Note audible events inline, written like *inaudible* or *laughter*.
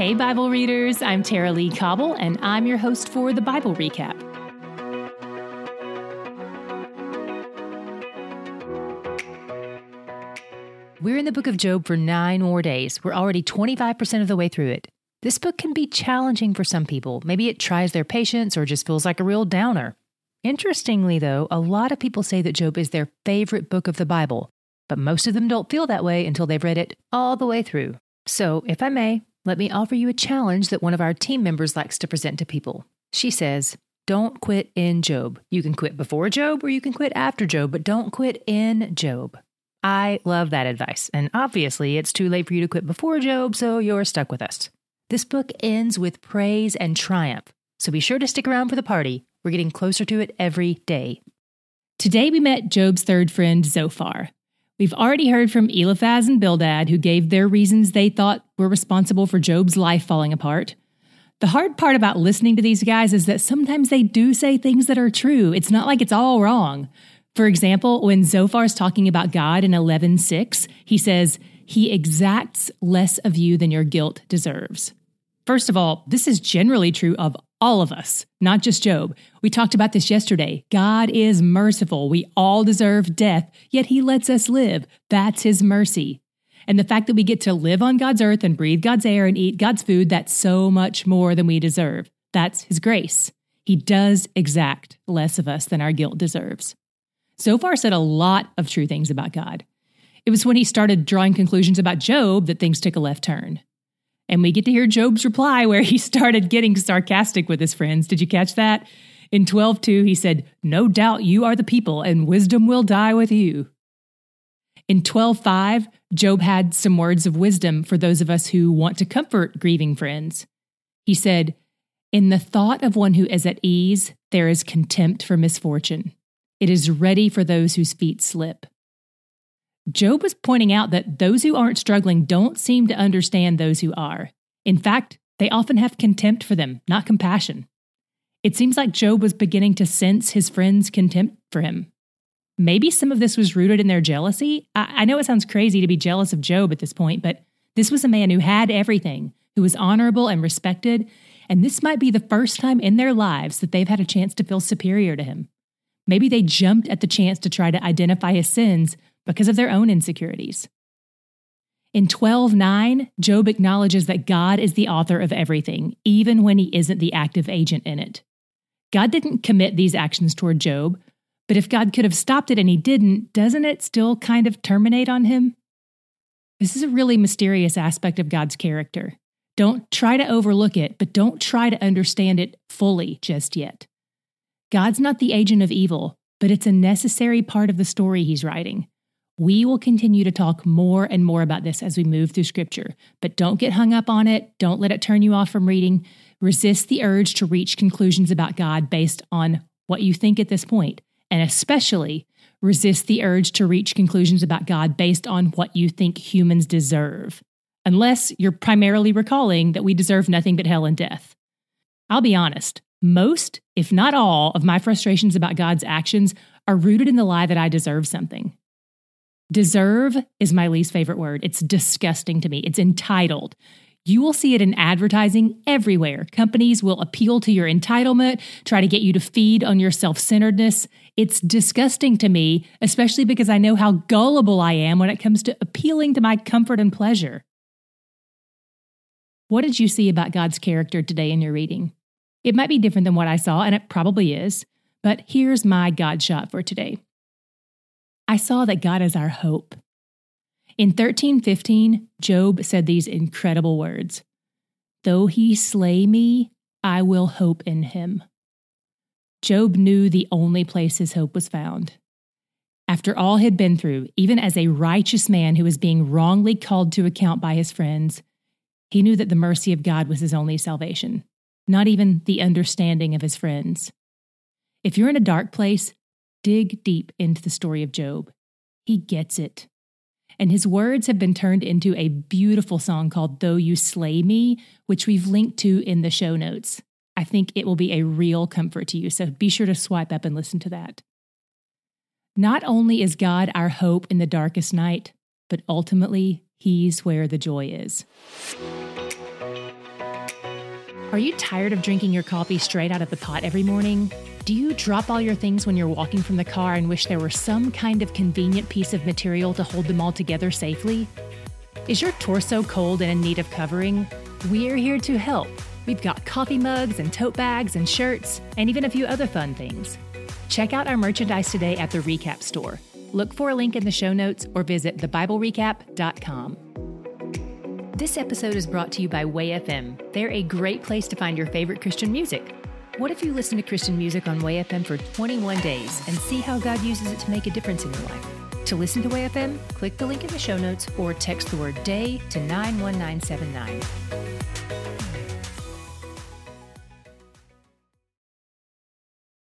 Hey, Bible readers, I'm Tara-Leigh Cobble, and I'm your host for the Bible Recap. We're in the book of Job for nine more days. We're already 25% of the way through it. This book can be challenging for some people. Maybe it tries their patience or just feels like a real downer. Interestingly, though, a lot of people say that Job is their favorite book of the Bible, but most of them don't feel that way until they've read it all the way through. So, if I may, let me offer you a challenge that one of our team members likes to present to people. She says, Don't quit in Job. You can quit before Job or you can quit after Job, but don't quit in Job. I love that advice, and obviously it's too late for you to quit before Job, so you're stuck with us. This book ends with praise and triumph, so be sure to stick around for the party. We're getting closer to it every day. Today we met Job's third friend, Zophar. We've already heard from Eliphaz and Bildad, who gave their reasons they thought were responsible for Job's life falling apart. The hard part about listening to these guys is that sometimes they do say things that are true. It's not like it's all wrong. For example, when Zophar's talking about God in 11:6, he says, "He exacts less of you than your guilt deserves." First of all, this is generally true of all of us, not just Job. We talked about this yesterday. God is merciful. We all deserve death, yet he lets us live. That's his mercy. And the fact that we get to live on God's earth and breathe God's air and eat God's food, that's so much more than we deserve. That's his grace. He does exact less of us than our guilt deserves. Zophar, said a lot of true things about God. It was when he started drawing conclusions about Job that things took a left turn. And we get to hear Job's reply where he *laughs* started getting sarcastic with his friends. Did you catch that? In 12:2 he said, "No doubt you are the people and wisdom will die with you." In 12:5, Job had some words of wisdom for those of us who want to comfort grieving friends. He said, "In the thought of one who is at ease, there is contempt for misfortune." It is ready for those whose feet slip. Job was pointing out that those who aren't struggling don't seem to understand those who are. In fact, they often have contempt for them, not compassion. It seems like Job was beginning to sense his friends' contempt for him. Maybe some of this was rooted in their jealousy. I, I know it sounds crazy to be jealous of Job at this point, but this was a man who had everything, who was honorable and respected, and this might be the first time in their lives that they've had a chance to feel superior to him. Maybe they jumped at the chance to try to identify his sins because of their own insecurities. In 12:9, Job acknowledges that God is the author of everything, even when he isn't the active agent in it. God didn't commit these actions toward Job, but if God could have stopped it and he didn't, doesn't it still kind of terminate on him? This is a really mysterious aspect of God's character. Don't try to overlook it, but don't try to understand it fully just yet. God's not the agent of evil, but it's a necessary part of the story he's writing. We will continue to talk more and more about this as we move through scripture, but don't get hung up on it. Don't let it turn you off from reading. Resist the urge to reach conclusions about God based on what you think at this point, and especially resist the urge to reach conclusions about God based on what you think humans deserve, unless you're primarily recalling that we deserve nothing but hell and death. I'll be honest, most, if not all, of my frustrations about God's actions are rooted in the lie that I deserve something. Deserve is my least favorite word. It's disgusting to me. It's entitled. You will see it in advertising everywhere. Companies will appeal to your entitlement, try to get you to feed on your self centeredness. It's disgusting to me, especially because I know how gullible I am when it comes to appealing to my comfort and pleasure. What did you see about God's character today in your reading? It might be different than what I saw, and it probably is, but here's my God shot for today. I saw that God is our hope. In 1315, Job said these incredible words Though he slay me, I will hope in him. Job knew the only place his hope was found. After all he'd been through, even as a righteous man who was being wrongly called to account by his friends, he knew that the mercy of God was his only salvation not even the understanding of his friends. If you're in a dark place, dig deep into the story of Job. He gets it. And his words have been turned into a beautiful song called Though You Slay Me, which we've linked to in the show notes. I think it will be a real comfort to you, so be sure to swipe up and listen to that. Not only is God our hope in the darkest night, but ultimately, He's where the joy is. Are you tired of drinking your coffee straight out of the pot every morning? Do you drop all your things when you're walking from the car and wish there were some kind of convenient piece of material to hold them all together safely? Is your torso cold and in need of covering? We're here to help. We've got coffee mugs and tote bags and shirts, and even a few other fun things. Check out our merchandise today at the Recap Store. Look for a link in the show notes or visit thebiblerecap.com. This episode is brought to you by Way FM. They're a great place to find your favorite Christian music. What if you listen to Christian music on Way FM for 21 days and see how God uses it to make a difference in your life? To listen to Way FM, click the link in the show notes or text the word day to 91979.